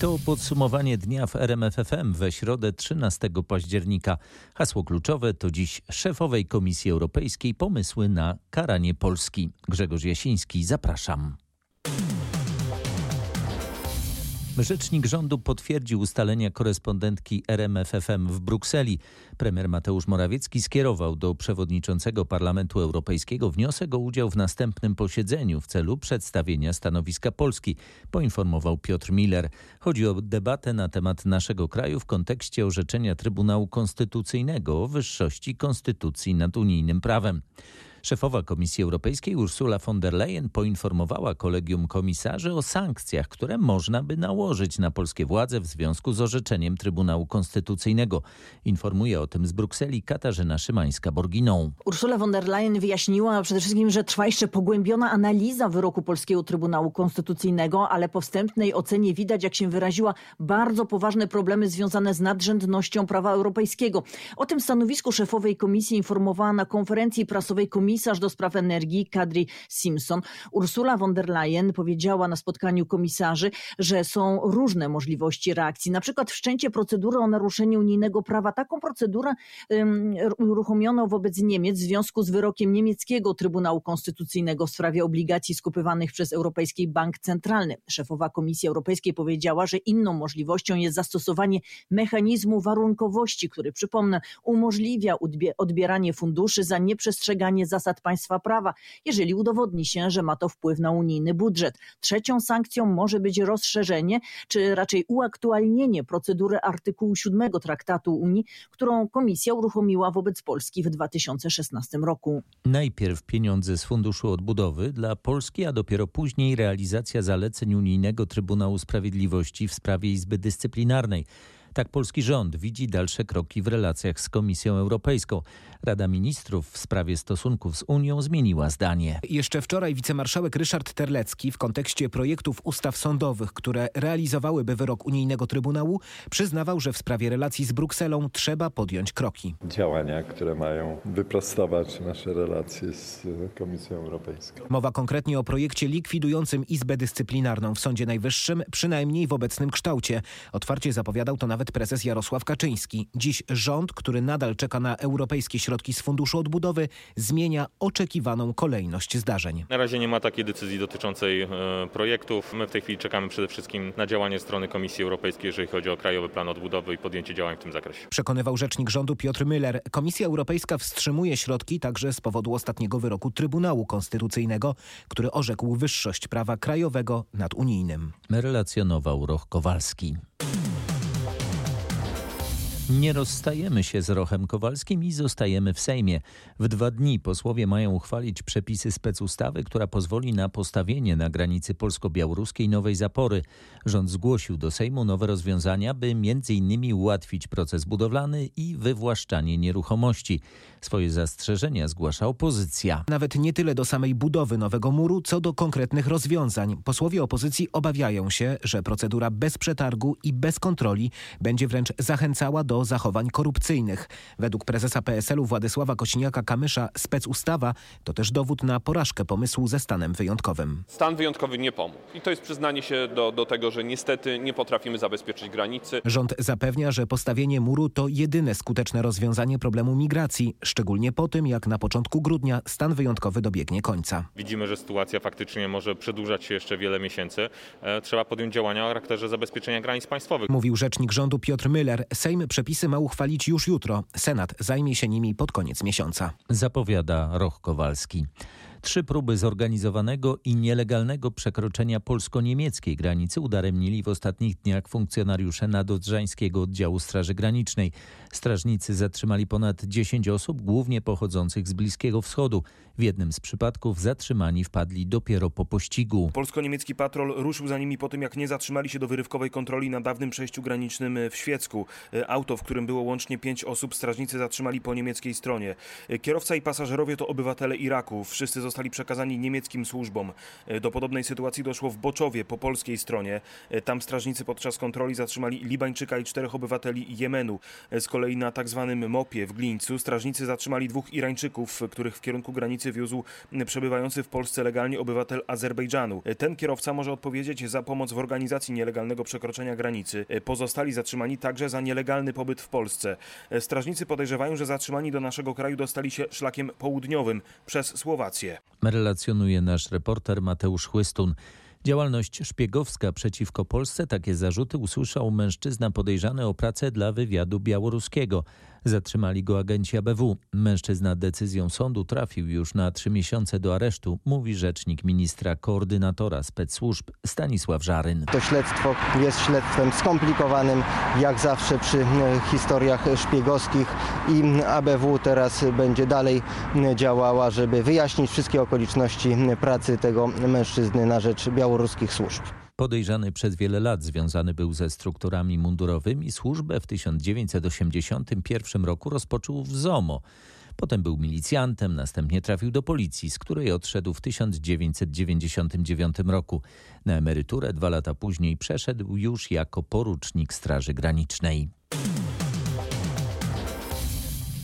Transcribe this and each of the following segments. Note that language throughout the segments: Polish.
To podsumowanie dnia w RMFFM we środę 13 października. Hasło kluczowe to dziś szefowej Komisji Europejskiej pomysły na karanie Polski. Grzegorz Jasiński, zapraszam. Rzecznik rządu potwierdził ustalenia korespondentki RMFFM w Brukseli. Premier Mateusz Morawiecki skierował do przewodniczącego Parlamentu Europejskiego wniosek o udział w następnym posiedzeniu w celu przedstawienia stanowiska Polski, poinformował Piotr Miller. Chodzi o debatę na temat naszego kraju w kontekście orzeczenia Trybunału Konstytucyjnego o wyższości konstytucji nad unijnym prawem. Szefowa Komisji Europejskiej Ursula von der Leyen poinformowała kolegium komisarzy o sankcjach, które można by nałożyć na polskie władze w związku z orzeczeniem Trybunału Konstytucyjnego. Informuje o tym z Brukseli Katarzyna Szymańska-Borginą. Ursula von der Leyen wyjaśniła przede wszystkim, że trwa jeszcze pogłębiona analiza wyroku Polskiego Trybunału Konstytucyjnego, ale po wstępnej ocenie widać, jak się wyraziła, bardzo poważne problemy związane z nadrzędnością prawa europejskiego. O tym stanowisku szefowej komisji informowała na konferencji prasowej komisji komisarz do spraw energii Kadri Simpson. Ursula von der Leyen powiedziała na spotkaniu komisarzy, że są różne możliwości reakcji. Na przykład wszczęcie procedury o naruszenie unijnego prawa. Taką procedurę um, uruchomiono wobec Niemiec w związku z wyrokiem niemieckiego Trybunału Konstytucyjnego w sprawie obligacji skupywanych przez Europejski Bank Centralny. Szefowa Komisji Europejskiej powiedziała, że inną możliwością jest zastosowanie mechanizmu warunkowości, który, przypomnę, umożliwia odbieranie funduszy za nieprzestrzeganie zasad zasad państwa prawa, jeżeli udowodni się, że ma to wpływ na unijny budżet. Trzecią sankcją może być rozszerzenie, czy raczej uaktualnienie procedury artykułu 7 Traktatu Unii, którą Komisja uruchomiła wobec Polski w 2016 roku. Najpierw pieniądze z Funduszu Odbudowy dla Polski, a dopiero później realizacja zaleceń Unijnego Trybunału Sprawiedliwości w sprawie Izby Dyscyplinarnej. Tak polski rząd widzi dalsze kroki w relacjach z Komisją Europejską. Rada Ministrów w sprawie stosunków z Unią zmieniła zdanie. Jeszcze wczoraj wicemarszałek Ryszard Terlecki w kontekście projektów ustaw sądowych, które realizowałyby wyrok Unijnego Trybunału, przyznawał, że w sprawie relacji z Brukselą trzeba podjąć kroki. Działania, które mają wyprostować nasze relacje z Komisją Europejską. Mowa konkretnie o projekcie likwidującym Izbę Dyscyplinarną w Sądzie Najwyższym, przynajmniej w obecnym kształcie. Otwarcie zapowiadał to nawet prezes Jarosław Kaczyński. Dziś rząd, który nadal czeka na europejskie środki z Funduszu Odbudowy, zmienia oczekiwaną kolejność zdarzeń. Na razie nie ma takiej decyzji dotyczącej e, projektów. My w tej chwili czekamy przede wszystkim na działanie strony Komisji Europejskiej, jeżeli chodzi o Krajowy Plan Odbudowy i podjęcie działań w tym zakresie. Przekonywał rzecznik rządu Piotr Müller. Komisja Europejska wstrzymuje środki także z powodu ostatniego wyroku Trybunału Konstytucyjnego, który orzekł wyższość prawa krajowego nad unijnym. Relacjonował Roch Kowalski. Nie rozstajemy się z Rochem Kowalskim i zostajemy w Sejmie. W dwa dni posłowie mają uchwalić przepisy specustawy, która pozwoli na postawienie na granicy polsko-białoruskiej nowej zapory. Rząd zgłosił do Sejmu nowe rozwiązania, by m.in. ułatwić proces budowlany i wywłaszczanie nieruchomości. Swoje zastrzeżenia zgłasza opozycja. Nawet nie tyle do samej budowy nowego muru, co do konkretnych rozwiązań. Posłowie opozycji obawiają się, że procedura bez przetargu i bez kontroli będzie wręcz zachęcała do zachowań korupcyjnych. Według prezesa PSL-u Władysława Kośniaka-Kamysza specustawa to też dowód na porażkę pomysłu ze stanem wyjątkowym. Stan wyjątkowy nie pomógł. I to jest przyznanie się do, do tego, że niestety nie potrafimy zabezpieczyć granicy. Rząd zapewnia, że postawienie muru to jedyne skuteczne rozwiązanie problemu migracji, szczególnie po tym, jak na początku grudnia stan wyjątkowy dobiegnie końca. Widzimy, że sytuacja faktycznie może przedłużać się jeszcze wiele miesięcy. E, trzeba podjąć działania o charakterze zabezpieczenia granic państwowych. Mówił rzecznik rządu Piotr Müller. Sejm przepisy ma uchwalić już jutro. Senat zajmie się nimi pod koniec miesiąca. Zapowiada Roch Kowalski. Trzy próby zorganizowanego i nielegalnego przekroczenia polsko-niemieckiej granicy udaremnili w ostatnich dniach funkcjonariusze nadodrzańskiego oddziału Straży Granicznej. Strażnicy zatrzymali ponad 10 osób, głównie pochodzących z Bliskiego Wschodu. W jednym z przypadków zatrzymani wpadli dopiero po pościgu. Polsko-niemiecki patrol ruszył za nimi po tym, jak nie zatrzymali się do wyrywkowej kontroli na dawnym przejściu granicznym w Świecku. Auto, w którym było łącznie pięć osób, strażnicy zatrzymali po niemieckiej stronie. Kierowca i pasażerowie to obywatele Iraku. Wszyscy zostali przekazani niemieckim służbom. Do podobnej sytuacji doszło w Boczowie po polskiej stronie. Tam strażnicy podczas kontroli zatrzymali Libańczyka i czterech obywateli Jemenu. Z kolei na tak zwanym Mopie w Glińcu strażnicy zatrzymali dwóch Irańczyków, których w kierunku granicy wiózł przebywający w Polsce legalnie obywatel Azerbejdżanu. Ten kierowca może odpowiedzieć za pomoc w organizacji nielegalnego przekroczenia granicy. Pozostali zatrzymani także za nielegalny pobyt w Polsce. Strażnicy podejrzewają, że zatrzymani do naszego kraju dostali się szlakiem południowym przez Słowację. Relacjonuje nasz reporter Mateusz Chłystun. Działalność szpiegowska przeciwko Polsce takie zarzuty usłyszał mężczyzna podejrzany o pracę dla wywiadu białoruskiego. Zatrzymali go agenci ABW. Mężczyzna decyzją sądu trafił już na trzy miesiące do aresztu, mówi rzecznik ministra koordynatora spec-służb Stanisław Żaryn. To śledztwo jest śledztwem skomplikowanym, jak zawsze przy historiach szpiegowskich i ABW teraz będzie dalej działała, żeby wyjaśnić wszystkie okoliczności pracy tego mężczyzny na rzecz białoruskich służb. Podejrzany przez wiele lat związany był ze strukturami mundurowymi, służbę w 1981 roku rozpoczął w ZOMO. Potem był milicjantem, następnie trafił do policji, z której odszedł w 1999 roku. Na emeryturę dwa lata później przeszedł już jako porucznik Straży Granicznej.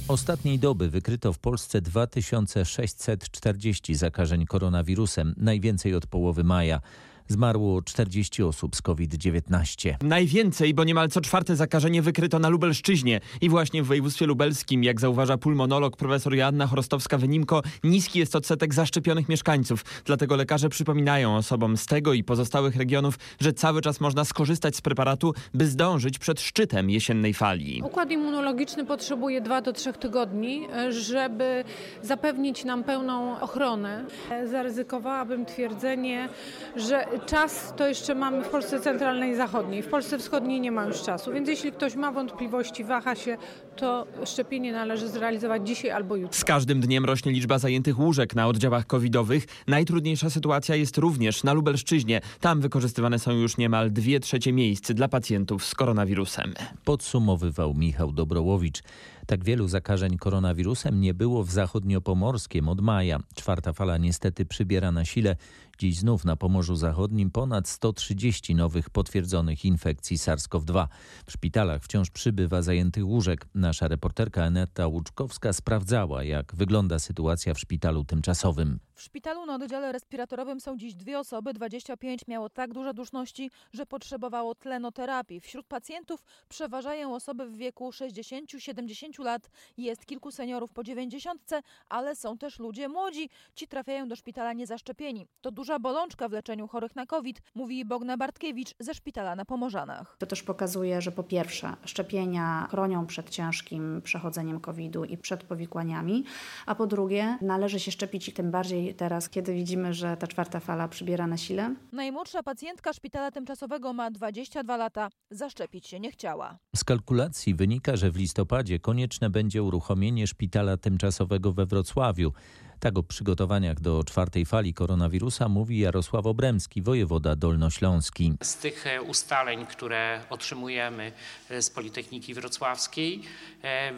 Ostatniej doby wykryto w Polsce 2640 zakażeń koronawirusem, najwięcej od połowy maja. Zmarło 40 osób z COVID-19. Najwięcej, bo niemal co czwarte zakażenie wykryto na Lubelszczyźnie i właśnie w województwie lubelskim, jak zauważa pulmonolog profesor Joanna Chorostowska-Wynimko, niski jest odsetek zaszczepionych mieszkańców. Dlatego lekarze przypominają osobom z tego i pozostałych regionów, że cały czas można skorzystać z preparatu, by zdążyć przed szczytem jesiennej fali. Układ immunologiczny potrzebuje 2 do 3 tygodni, żeby zapewnić nam pełną ochronę. Zaryzykowałabym twierdzenie, że czas to jeszcze mamy w Polsce centralnej i zachodniej. W Polsce wschodniej nie ma już czasu, więc jeśli ktoś ma wątpliwości, waha się, to szczepienie należy zrealizować dzisiaj albo jutro. Z każdym dniem rośnie liczba zajętych łóżek na oddziałach covidowych. Najtrudniejsza sytuacja jest również na Lubelszczyźnie. Tam wykorzystywane są już niemal dwie trzecie miejsc dla pacjentów z koronawirusem. Podsumowywał Michał Dobrołowicz. Tak wielu zakażeń koronawirusem nie było w zachodniopomorskiem od maja. Czwarta fala niestety przybiera na sile. Dziś znów na Pomorzu Zachodnim ponad 130 nowych potwierdzonych infekcji SARS-CoV-2. W szpitalach wciąż przybywa zajętych łóżek. Nasza reporterka Aneta Łuczkowska sprawdzała, jak wygląda sytuacja w szpitalu tymczasowym. W szpitalu na oddziale respiratorowym są dziś dwie osoby. 25 miało tak duże duszności, że potrzebowało tlenoterapii. Wśród pacjentów przeważają osoby w wieku 60-70 lat. Jest kilku seniorów po 90, ale są też ludzie młodzi. Ci trafiają do szpitala niezaszczepieni. To duża bolączka w leczeniu chorych na COVID, mówi Bogna Bartkiewicz ze szpitala na Pomorzanach. To też pokazuje, że po pierwsze szczepienia chronią przed ciężkim przechodzeniem COVID-u i przed powikłaniami, a po drugie należy się szczepić i tym bardziej teraz, kiedy widzimy, że ta czwarta fala przybiera na sile. Najmłodsza pacjentka szpitala tymczasowego ma 22 lata. Zaszczepić się nie chciała. Z kalkulacji wynika, że w listopadzie konieczne będzie uruchomienie szpitala tymczasowego we Wrocławiu. Tak o przygotowaniach do czwartej fali koronawirusa mówi Jarosław Obremski, wojewoda dolnośląski. Z tych ustaleń, które otrzymujemy z Politechniki Wrocławskiej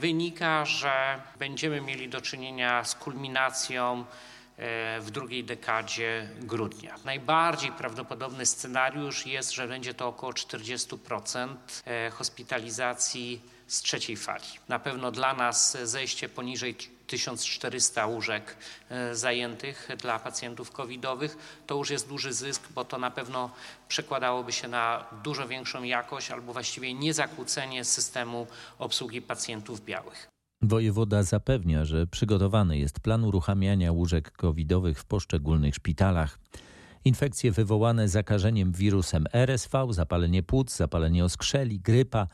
wynika, że będziemy mieli do czynienia z kulminacją w drugiej dekadzie grudnia. Najbardziej prawdopodobny scenariusz jest, że będzie to około 40% hospitalizacji z trzeciej fali. Na pewno dla nas zejście poniżej 1400 łóżek zajętych dla pacjentów covidowych to już jest duży zysk, bo to na pewno przekładałoby się na dużo większą jakość albo właściwie niezakłócenie systemu obsługi pacjentów białych. Wojewoda zapewnia, że przygotowany jest plan uruchamiania łóżek covidowych w poszczególnych szpitalach. Infekcje wywołane zakażeniem wirusem RSV, zapalenie płuc, zapalenie oskrzeli, grypa.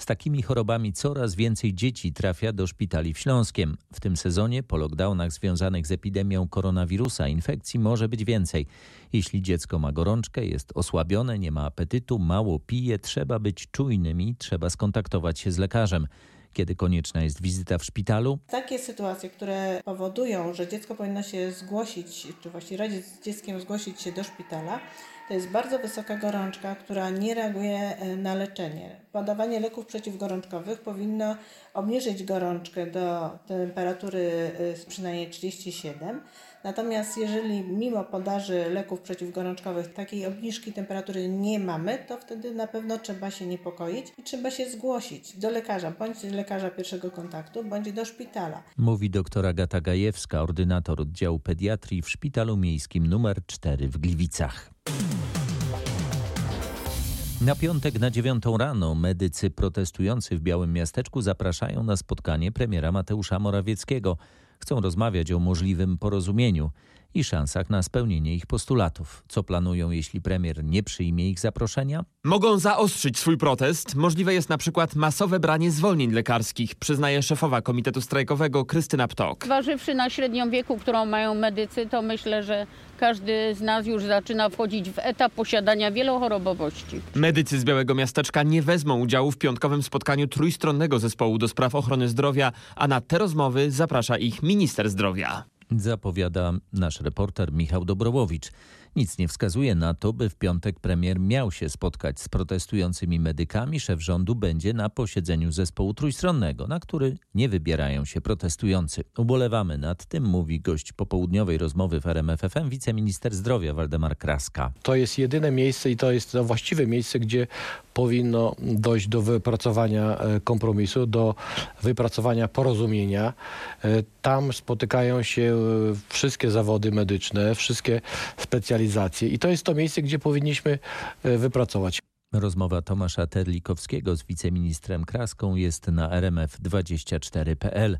Z takimi chorobami coraz więcej dzieci trafia do szpitali w Śląskiem. W tym sezonie po lockdownach związanych z epidemią koronawirusa infekcji może być więcej. Jeśli dziecko ma gorączkę, jest osłabione, nie ma apetytu, mało pije, trzeba być czujnym i trzeba skontaktować się z lekarzem kiedy konieczna jest wizyta w szpitalu? Takie sytuacje, które powodują, że dziecko powinno się zgłosić, czy właściwie rodzic z dzieckiem zgłosić się do szpitala, to jest bardzo wysoka gorączka, która nie reaguje na leczenie. Podawanie leków przeciwgorączkowych powinno obniżyć gorączkę do temperatury przynajmniej 37. Natomiast jeżeli mimo podaży leków przeciwgorączkowych takiej obniżki temperatury nie mamy, to wtedy na pewno trzeba się niepokoić i trzeba się zgłosić do lekarza, bądź lekarza pierwszego kontaktu, bądź do szpitala. Mówi doktor Agata Gajewska, ordynator oddziału pediatrii w Szpitalu Miejskim nr 4 w Gliwicach. Na piątek na dziewiątą rano medycy protestujący w Białym Miasteczku zapraszają na spotkanie premiera Mateusza Morawieckiego. Chcą rozmawiać o możliwym porozumieniu i szansach na spełnienie ich postulatów. Co planują, jeśli premier nie przyjmie ich zaproszenia? Mogą zaostrzyć swój protest. Możliwe jest na przykład masowe branie zwolnień lekarskich, przyznaje szefowa Komitetu Strajkowego Krystyna Ptok. Zważywszy na średnią wieku, którą mają medycy, to myślę, że każdy z nas już zaczyna wchodzić w etap posiadania wielochorobowości. Medycy z Białego Miasteczka nie wezmą udziału w piątkowym spotkaniu trójstronnego zespołu do spraw ochrony zdrowia, a na te rozmowy zaprasza ich minister zdrowia. Zapowiada nasz reporter Michał Dobrowowicz. Nic nie wskazuje na to, by w piątek premier miał się spotkać z protestującymi medykami. Szef rządu będzie na posiedzeniu zespołu trójstronnego, na który nie wybierają się protestujący. Ubolewamy nad tym, mówi gość popołudniowej rozmowy w RMFFM wiceminister zdrowia Waldemar Kraska. To jest jedyne miejsce i to jest to właściwe miejsce, gdzie powinno dojść do wypracowania e, kompromisu, do wypracowania porozumienia. E, tam spotykają się e, wszystkie zawody medyczne, wszystkie specjalizacje i to jest to miejsce, gdzie powinniśmy wypracować. Rozmowa Tomasza Terlikowskiego z wiceministrem Kraską jest na rmf24.pl.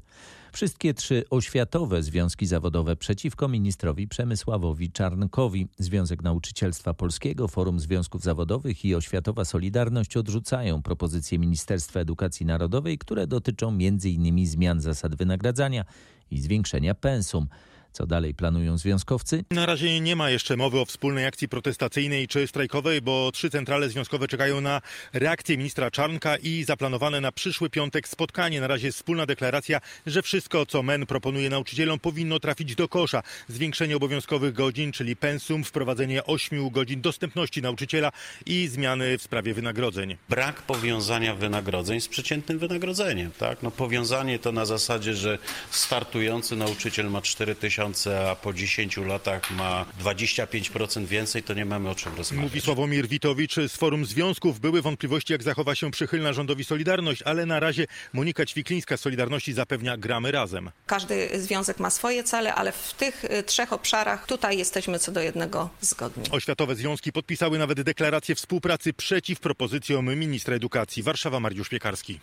Wszystkie trzy oświatowe związki zawodowe przeciwko ministrowi Przemysławowi Czarnkowi. Związek Nauczycielstwa Polskiego, Forum Związków Zawodowych i Oświatowa Solidarność odrzucają propozycje Ministerstwa Edukacji Narodowej, które dotyczą m.in. zmian zasad wynagradzania i zwiększenia pensum. Co dalej planują związkowcy? Na razie nie ma jeszcze mowy o wspólnej akcji protestacyjnej czy strajkowej, bo trzy centrale związkowe czekają na reakcję ministra Czarnka i zaplanowane na przyszły piątek spotkanie. Na razie jest wspólna deklaracja, że wszystko, co MEN proponuje nauczycielom, powinno trafić do kosza. Zwiększenie obowiązkowych godzin, czyli pensum, wprowadzenie 8 godzin dostępności nauczyciela i zmiany w sprawie wynagrodzeń. Brak powiązania wynagrodzeń z przeciętnym wynagrodzeniem. Tak? No, powiązanie to na zasadzie, że startujący nauczyciel ma 4000 a po 10 latach ma 25% więcej, to nie mamy o czym rozmawiać. Mówi Sławomir Witowicz z Forum Związków. Były wątpliwości, jak zachowa się przychylna rządowi Solidarność, ale na razie Monika Ćwiklińska z Solidarności zapewnia gramy razem. Każdy związek ma swoje cele, ale w tych y, trzech obszarach tutaj jesteśmy co do jednego zgodni. Oświatowe związki podpisały nawet deklarację współpracy przeciw propozycjom ministra edukacji. Warszawa Mariusz Piekarski.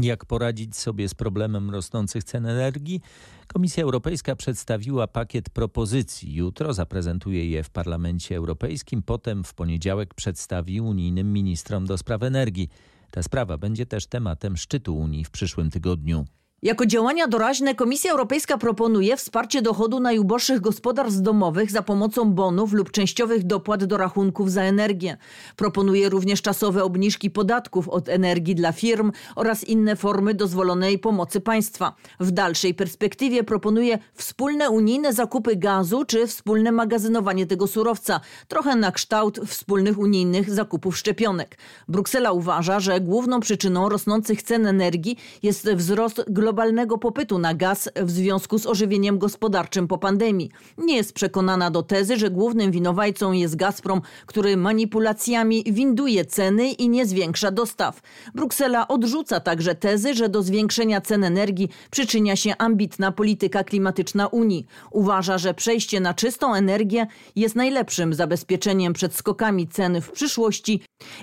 Jak poradzić sobie z problemem rosnących cen energii? Komisja Europejska przedstawiła pakiet propozycji. Jutro zaprezentuje je w Parlamencie Europejskim, potem w poniedziałek przedstawi unijnym ministrom do spraw energii. Ta sprawa będzie też tematem szczytu Unii w przyszłym tygodniu. Jako działania doraźne Komisja Europejska proponuje wsparcie dochodu najuboższych gospodarstw domowych za pomocą bonów lub częściowych dopłat do rachunków za energię. Proponuje również czasowe obniżki podatków od energii dla firm oraz inne formy dozwolonej pomocy państwa. W dalszej perspektywie proponuje wspólne unijne zakupy gazu czy wspólne magazynowanie tego surowca, trochę na kształt wspólnych unijnych zakupów szczepionek. Bruksela uważa, że główną przyczyną rosnących cen energii jest wzrost globalny globalnego popytu na gaz w związku z ożywieniem gospodarczym po pandemii. Nie jest przekonana do tezy, że głównym winowajcą jest Gazprom, który manipulacjami winduje ceny i nie zwiększa dostaw. Bruksela odrzuca także tezy, że do zwiększenia cen energii przyczynia się ambitna polityka klimatyczna Unii. Uważa, że przejście na czystą energię jest najlepszym zabezpieczeniem przed skokami cen w przyszłości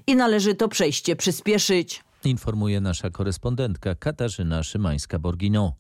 i należy to przejście przyspieszyć informuje nasza korespondentka Katarzyna Szymańska-Borgino.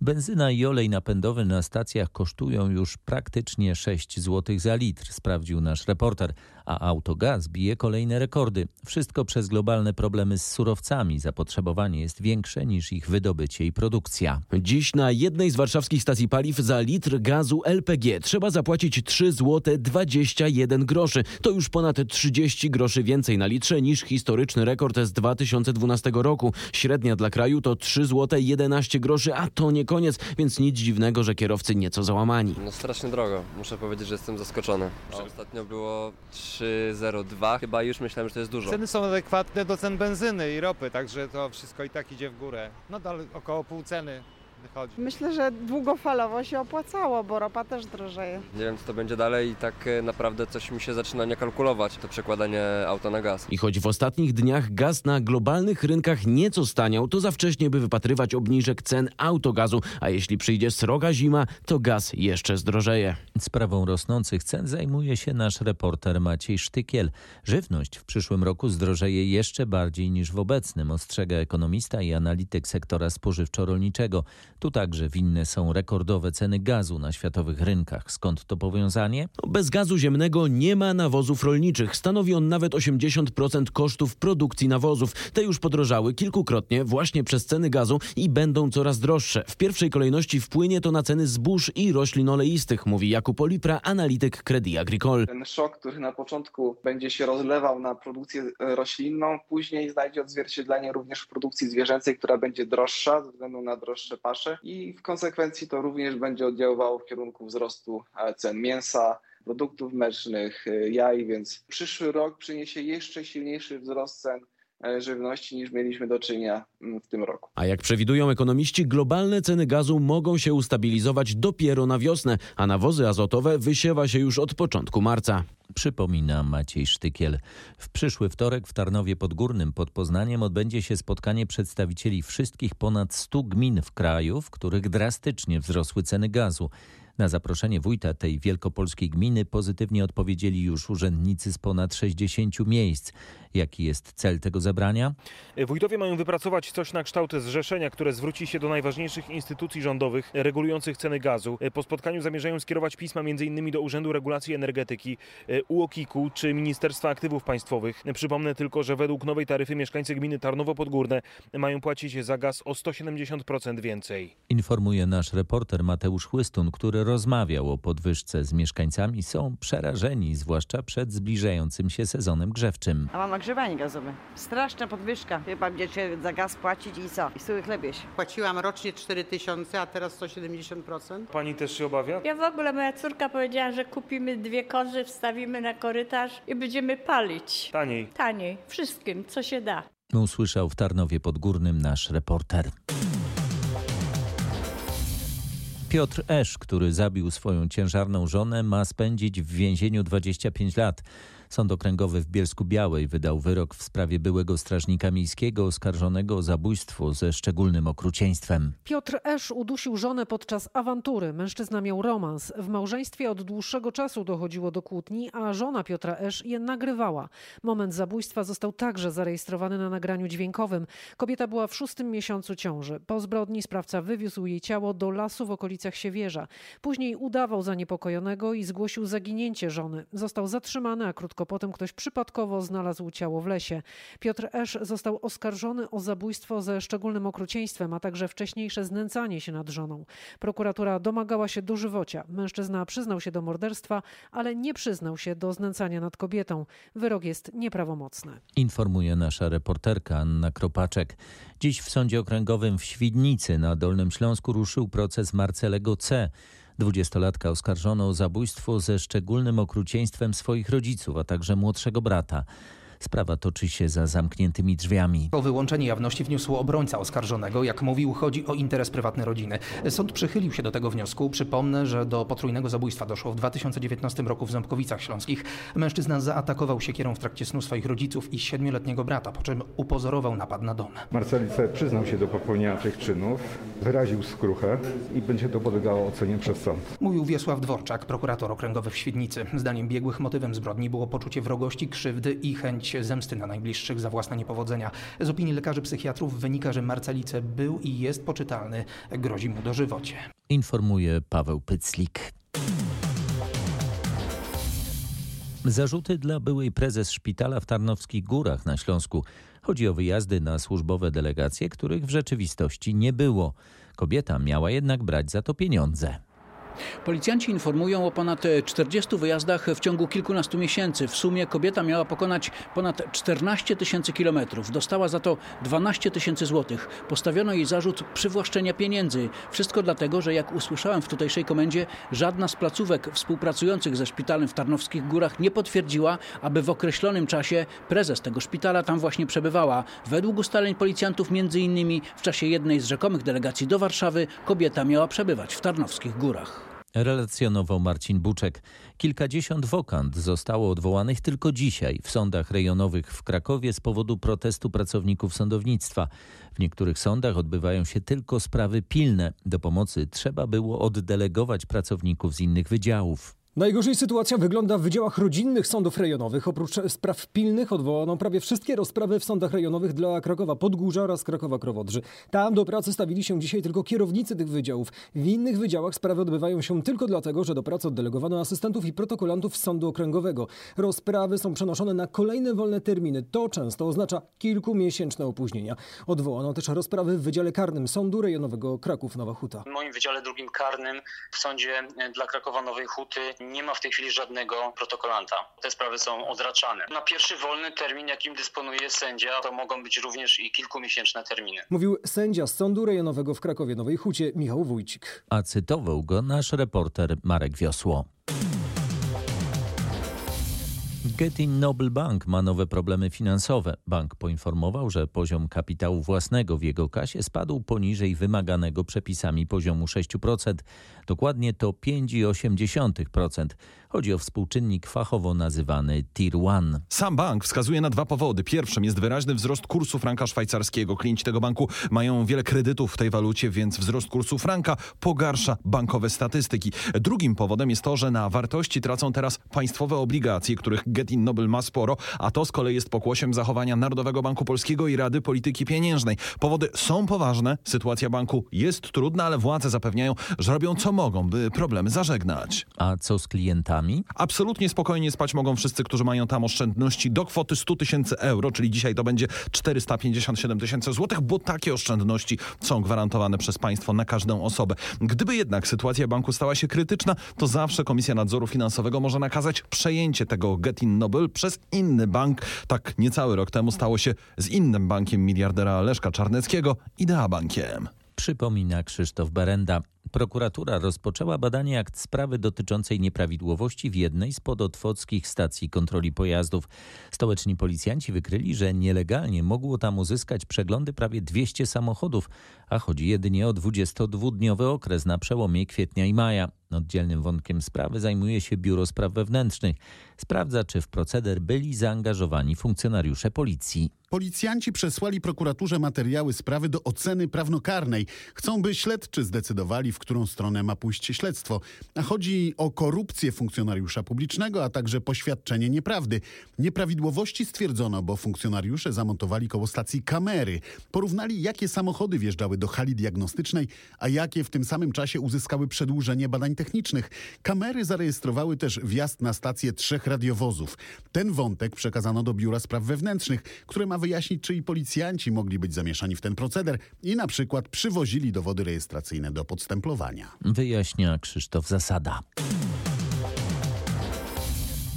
Benzyna i olej napędowy na stacjach kosztują już praktycznie 6 zł za litr, sprawdził nasz reporter, a autogaz bije kolejne rekordy. Wszystko przez globalne problemy z surowcami. Zapotrzebowanie jest większe niż ich wydobycie i produkcja. Dziś na jednej z warszawskich stacji paliw za litr gazu LPG trzeba zapłacić 3 zł 21 groszy. To już ponad 30 groszy więcej na litrze niż historyczny rekord z 2012 roku. Średnia dla kraju to 3 zł 11 groszy, a to nie koniec, więc nic dziwnego, że kierowcy nieco załamani. No strasznie drogo. Muszę powiedzieć, że jestem zaskoczony. A ostatnio było 3,02. Chyba już myślałem, że to jest dużo. Ceny są adekwatne do cen benzyny i ropy, także to wszystko i tak idzie w górę. Nadal około pół ceny wychodzi. Myślę, że długofalowo się opłacało, bo ropa też drożeje. Nie wiem, co to będzie dalej i tak e, naprawdę coś mi się zaczyna nie kalkulować, to przekładanie auta na gaz. I choć w ostatnich dniach gaz na globalnych rynkach nieco staniał, to za wcześnie, by wypatrywać obniżek cen autogazu, a jeśli przyjdzie sroga zima, to gaz jeszcze zdrożeje. Sprawą rosnących cen zajmuje się nasz reporter Maciej Sztykiel. Żywność w przyszłym roku zdrożeje jeszcze bardziej niż w obecnym, ostrzega ekonomista i analityk sektora spożywczo-rolniczego. Tu także winne są rekordowe ceny gazu na światowych rynkach. Skąd to powiązanie? Bez gazu ziemnego nie ma nawozów rolniczych. Stanowi on nawet 80% kosztów produkcji nawozów. Te już podrożały kilkukrotnie właśnie przez ceny gazu i będą coraz droższe. W pierwszej kolejności wpłynie to na ceny zbóż i roślin oleistych, mówi Jakub Olipra, analityk Credit Agricole. Ten szok, który na początku będzie się rozlewał na produkcję roślinną, później znajdzie odzwierciedlenie również w produkcji zwierzęcej, która będzie droższa ze względu na droższe pasze i w konsekwencji to również będzie oddziaływało w kierunku wzrostu e, cen mięsa, produktów mlecznych, e, jaj, więc przyszły rok przyniesie jeszcze silniejszy wzrost cen żywności niż mieliśmy do czynienia mm, w tym roku. A jak przewidują ekonomiści, globalne ceny gazu mogą się ustabilizować dopiero na wiosnę, a nawozy azotowe wysiewa się już od początku marca. Przypomina Maciej Sztykiel. W przyszły wtorek w Tarnowie Podgórnym pod Poznaniem odbędzie się spotkanie przedstawicieli wszystkich ponad 100 gmin w kraju, w których drastycznie wzrosły ceny gazu. Na zaproszenie wójta tej wielkopolskiej gminy pozytywnie odpowiedzieli już urzędnicy z ponad 60 miejsc. Jaki jest cel tego zebrania? Wójtowie mają wypracować coś na kształt zrzeszenia, które zwróci się do najważniejszych instytucji rządowych regulujących ceny gazu. Po spotkaniu zamierzają skierować pisma m.in. do Urzędu Regulacji Energetyki, UOKiK-u czy Ministerstwa Aktywów Państwowych. Przypomnę tylko, że według nowej taryfy mieszkańcy gminy Tarnowo Podgórne mają płacić za gaz o 170% więcej. Informuje nasz reporter Mateusz Chłystun, który rozmawiał o podwyżce z mieszkańcami. Są przerażeni, zwłaszcza przed zbliżającym się sezonem grzewczym. A mam ogrzewanie gazowe. Straszna podwyżka. Chyba będziecie za gaz płacić i co? I suły chleb jeść. Płaciłam rocznie 4 tysiące, a teraz 170%. Pani też się obawia? Ja w ogóle, moja córka powiedziała, że kupimy dwie kozy, wstawimy na korytarz i będziemy palić. Taniej. Taniej. Wszystkim, co się da. Usłyszał w Tarnowie Podgórnym nasz reporter. Piotr Esz, który zabił swoją ciężarną żonę, ma spędzić w więzieniu 25 lat. Sąd Okręgowy w Bielsku Białej wydał wyrok w sprawie byłego strażnika miejskiego oskarżonego o zabójstwo ze szczególnym okrucieństwem. Piotr Esz udusił żonę podczas awantury. Mężczyzna miał romans. W małżeństwie od dłuższego czasu dochodziło do kłótni, a żona Piotra Esz je nagrywała. Moment zabójstwa został także zarejestrowany na nagraniu dźwiękowym. Kobieta była w szóstym miesiącu ciąży. Po zbrodni sprawca wywiózł jej ciało do lasu w okolicach Siewierza. Później udawał zaniepokojonego i zgłosił zaginięcie żony. Został zatrzymany, a krótko potem ktoś przypadkowo znalazł ciało w lesie. Piotr Esz został oskarżony o zabójstwo ze szczególnym okrucieństwem, a także wcześniejsze znęcanie się nad żoną. Prokuratura domagała się dożywocia. Mężczyzna przyznał się do morderstwa, ale nie przyznał się do znęcania nad kobietą. Wyrok jest nieprawomocny. Informuje nasza reporterka Anna Kropaczek. Dziś w Sądzie Okręgowym w Świdnicy na Dolnym Śląsku ruszył proces Marcelego C. Dwudziestolatka oskarżono o zabójstwo ze szczególnym okrucieństwem swoich rodziców, a także młodszego brata. Sprawa toczy się za zamkniętymi drzwiami. O wyłączenie jawności wniósł obrońca oskarżonego. Jak mówił, chodzi o interes prywatny rodziny. Sąd przychylił się do tego wniosku. Przypomnę, że do potrójnego zabójstwa doszło w 2019 roku w Ząbkowicach Śląskich. Mężczyzna zaatakował siekierą w trakcie snu swoich rodziców i siedmioletniego brata, po czym upozorował napad na dom. Marcelice przyznał się do popełnienia tych czynów, wyraził skruchę i będzie to podlegało ocenie przez sąd. Mówił Wiesław Dworczak, prokurator okręgowy w Świdnicy. Zdaniem biegłych motywem zbrodni było poczucie wrogości, krzywdy i chęć zemsty na najbliższych za własne niepowodzenia. Z opinii lekarzy psychiatrów wynika, że Marcelice był i jest poczytalny. Grozi mu dożywocie. Informuje Paweł Pyclik. Zarzuty dla byłej prezes szpitala w Tarnowskich Górach na Śląsku. Chodzi o wyjazdy na służbowe delegacje, których w rzeczywistości nie było. Kobieta miała jednak brać za to pieniądze. Policjanci informują o ponad 40 wyjazdach w ciągu kilkunastu miesięcy. W sumie kobieta miała pokonać ponad 14 tysięcy kilometrów. Dostała za to 12 tysięcy złotych. Postawiono jej zarzut przywłaszczenia pieniędzy. Wszystko dlatego, że jak usłyszałem w tutejszej komendzie, żadna z placówek współpracujących ze szpitalem w Tarnowskich Górach nie potwierdziła, aby w określonym czasie prezes tego szpitala tam właśnie przebywała. Według ustaleń policjantów między innymi w czasie jednej z rzekomych delegacji do Warszawy kobieta miała przebywać w Tarnowskich Górach. Relacjonował Marcin Buczek. Kilkadziesiąt wokant zostało odwołanych tylko dzisiaj w sądach rejonowych w Krakowie z powodu protestu pracowników sądownictwa. W niektórych sądach odbywają się tylko sprawy pilne. Do pomocy trzeba było oddelegować pracowników z innych wydziałów. Najgorzej sytuacja wygląda w wydziałach rodzinnych sądów rejonowych. Oprócz spraw pilnych odwołano prawie wszystkie rozprawy w sądach rejonowych dla Krakowa Podgórza oraz Krakowa Krowodrzy. Tam do pracy stawili się dzisiaj tylko kierownicy tych wydziałów. W innych wydziałach sprawy odbywają się tylko dlatego, że do pracy oddelegowano asystentów i protokolantów sądu okręgowego. Rozprawy są przenoszone na kolejne wolne terminy. To często oznacza kilkumiesięczne opóźnienia. Odwołano też rozprawy w Wydziale Karnym Sądu Rejonowego Kraków-Nowa Huta. W moim Wydziale Drugim Karnym w Sądzie dla Krakowa Nowej Huty nie ma w tej chwili żadnego protokolanta. Te sprawy są odraczane. Na pierwszy wolny termin, jakim dysponuje sędzia, to mogą być również i kilkumiesięczne terminy. Mówił sędzia z Sądu Rejonowego w Krakowie Nowej Hucie Michał Wójcik. A cytował go nasz reporter Marek Wiosło. Getin Noble Bank ma nowe problemy finansowe. Bank poinformował, że poziom kapitału własnego w jego kasie spadł poniżej wymaganego przepisami poziomu 6%. Dokładnie to 5,8%. Chodzi o współczynnik fachowo nazywany Tier 1. Sam bank wskazuje na dwa powody. Pierwszym jest wyraźny wzrost kursu franka szwajcarskiego. Klienci tego banku mają wiele kredytów w tej walucie, więc wzrost kursu franka pogarsza bankowe statystyki. Drugim powodem jest to, że na wartości tracą teraz państwowe obligacje, których Getin Noble ma sporo, a to z kolei jest pokłosiem zachowania Narodowego Banku Polskiego i Rady Polityki Pieniężnej. Powody są poważne, sytuacja banku jest trudna, ale władze zapewniają, że robią co mogą, by problemy zażegnać. A co z klientami? Absolutnie spokojnie spać mogą wszyscy, którzy mają tam oszczędności do kwoty 100 tysięcy euro, czyli dzisiaj to będzie 457 tysięcy złotych, bo takie oszczędności są gwarantowane przez państwo na każdą osobę. Gdyby jednak sytuacja banku stała się krytyczna, to zawsze Komisja Nadzoru Finansowego może nakazać przejęcie tego Getin Noble przez inny bank. Tak niecały rok temu stało się z innym bankiem miliardera Leszka Czarneckiego, Idea Bankiem. Przypomina Krzysztof Berenda. Prokuratura rozpoczęła badanie akt sprawy dotyczącej nieprawidłowości w jednej z podotwockich stacji kontroli pojazdów. Stołeczni policjanci wykryli, że nielegalnie mogło tam uzyskać przeglądy prawie 200 samochodów, a chodzi jedynie o 22-dniowy okres na przełomie kwietnia i maja. Oddzielnym wątkiem sprawy zajmuje się Biuro Spraw Wewnętrznych. Sprawdza, czy w proceder byli zaangażowani funkcjonariusze policji. Policjanci przesłali prokuraturze materiały sprawy do oceny prawnokarnej. Chcą, by śledczy zdecydowali, w którą stronę ma pójść śledztwo. A chodzi o korupcję funkcjonariusza publicznego, a także poświadczenie nieprawdy. Nieprawidłowości stwierdzono, bo funkcjonariusze zamontowali koło stacji kamery. Porównali, jakie samochody wjeżdżały do hali diagnostycznej, a jakie w tym samym czasie uzyskały przedłużenie badań Kamery zarejestrowały też wjazd na stację trzech radiowozów. Ten wątek przekazano do Biura Spraw Wewnętrznych, które ma wyjaśnić, czy i policjanci mogli być zamieszani w ten proceder i na przykład przywozili dowody rejestracyjne do podstemplowania. Wyjaśnia Krzysztof Zasada.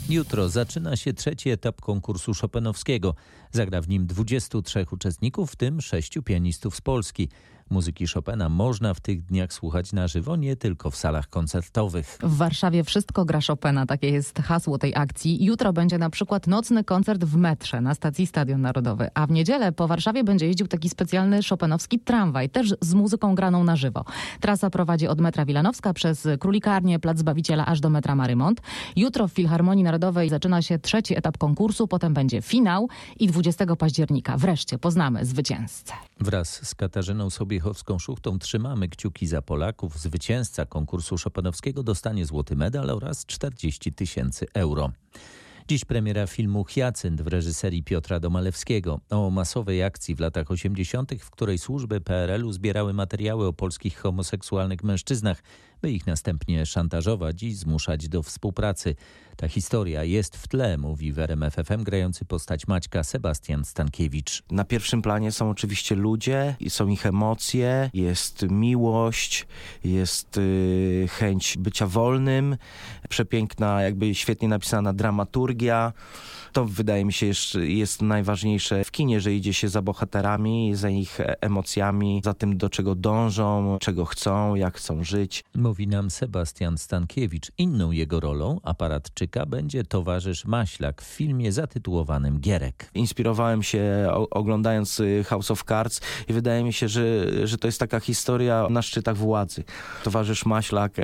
Jutro zaczyna się trzeci etap konkursu Chopinowskiego. Zagra w nim 23 uczestników, w tym sześciu pianistów z Polski. Muzyki Chopina można w tych dniach słuchać na żywo, nie tylko w salach koncertowych. W Warszawie wszystko gra Chopina, takie jest hasło tej akcji. Jutro będzie na przykład nocny koncert w metrze na stacji Stadion Narodowy, a w niedzielę po Warszawie będzie jeździł taki specjalny chopinowski tramwaj, też z muzyką graną na żywo. Trasa prowadzi od metra Wilanowska przez Królikarnię, Plac Zbawiciela aż do metra Marymont. Jutro w Filharmonii Narodowej zaczyna się trzeci etap konkursu, potem będzie finał i 20 października wreszcie poznamy zwycięzcę. Wraz z Katarzyną Sobiechowską-Szuchtą trzymamy kciuki za Polaków. Zwycięzca konkursu Chopinowskiego dostanie złoty medal oraz 40 tysięcy euro. Dziś premiera filmu Hyacynt w reżyserii Piotra Domalewskiego o masowej akcji w latach 80., w której służby PRL-u zbierały materiały o polskich homoseksualnych mężczyznach, by ich następnie szantażować i zmuszać do współpracy. Ta historia jest w tle, mówi w RMF FM grający postać Maćka Sebastian Stankiewicz. Na pierwszym planie są oczywiście ludzie, są ich emocje, jest miłość, jest y, chęć bycia wolnym, przepiękna, jakby świetnie napisana dramaturgia. To wydaje mi się jest najważniejsze w kinie, że idzie się za bohaterami, za ich emocjami, za tym do czego dążą, czego chcą, jak chcą żyć. Mówi nam Sebastian Stankiewicz. Inną jego rolą, aparatczyka, będzie towarzysz Maślak w filmie zatytułowanym Gierek. Inspirowałem się oglądając y, House of Cards i wydaje mi się, że, że to jest taka historia na szczytach władzy. Towarzysz Maślak,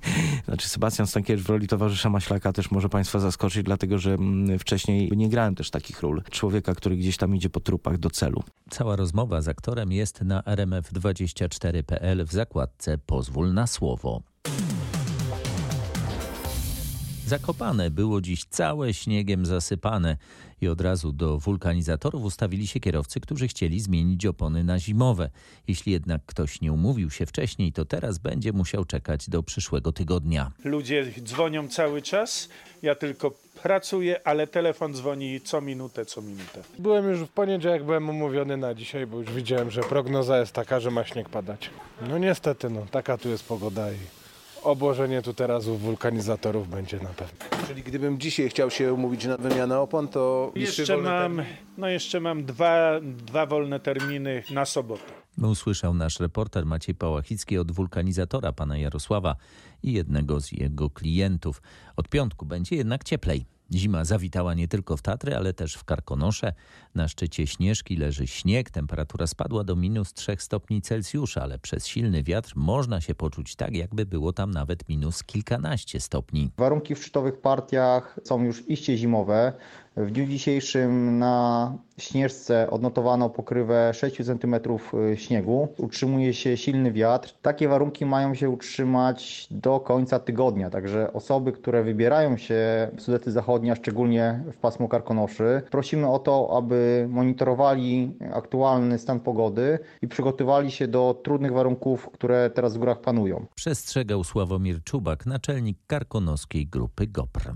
znaczy Sebastian Stankiewicz w roli towarzysza Maślaka też może Państwa zaskoczyć, dlatego że mm, wcześniej nie grałem też takich ról. Człowieka, który gdzieś tam idzie po trupach do celu. Cała rozmowa z aktorem jest na rmf24.pl w zakładce Pozwól na słowo. people. Zakopane było dziś całe śniegiem zasypane i od razu do wulkanizatorów ustawili się kierowcy, którzy chcieli zmienić opony na zimowe. Jeśli jednak ktoś nie umówił się wcześniej, to teraz będzie musiał czekać do przyszłego tygodnia. Ludzie dzwonią cały czas, ja tylko pracuję, ale telefon dzwoni co minutę, co minutę. Byłem już w poniedziałek, byłem umówiony na dzisiaj, bo już widziałem, że prognoza jest taka, że ma śnieg padać. No niestety, no taka tu jest pogoda i obłożenie tu teraz u wulkanizatorów będzie na pewno. Czyli gdybym dzisiaj chciał się umówić na wymianę opon, to... Jeszcze mam, no jeszcze mam dwa, dwa wolne terminy na sobotę. Usłyszał nasz reporter Maciej Pałachicki od wulkanizatora pana Jarosława i jednego z jego klientów. Od piątku będzie jednak cieplej. Zima zawitała nie tylko w Tatry, ale też w Karkonosze. Na szczycie Śnieżki leży śnieg, temperatura spadła do minus 3 stopni Celsjusza, ale przez silny wiatr można się poczuć tak, jakby było tam nawet minus kilkanaście stopni. Warunki w szczytowych partiach są już iście zimowe. W dniu dzisiejszym na Śnieżce odnotowano pokrywę 6 cm śniegu. Utrzymuje się silny wiatr. Takie warunki mają się utrzymać do końca tygodnia, także osoby, które wybierają się w Sudety Zachodnie, szczególnie w pasmo Karkonoszy, prosimy o to, aby monitorowali aktualny stan pogody i przygotowali się do trudnych warunków, które teraz w górach panują. Przestrzegał Sławomir Czubak, naczelnik karkonoskiej grupy GOPR.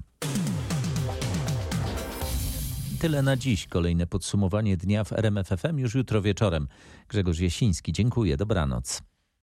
Tyle na dziś. Kolejne podsumowanie dnia w RMFFM już jutro wieczorem. Grzegorz Jasiński, dziękuję. Dobranoc.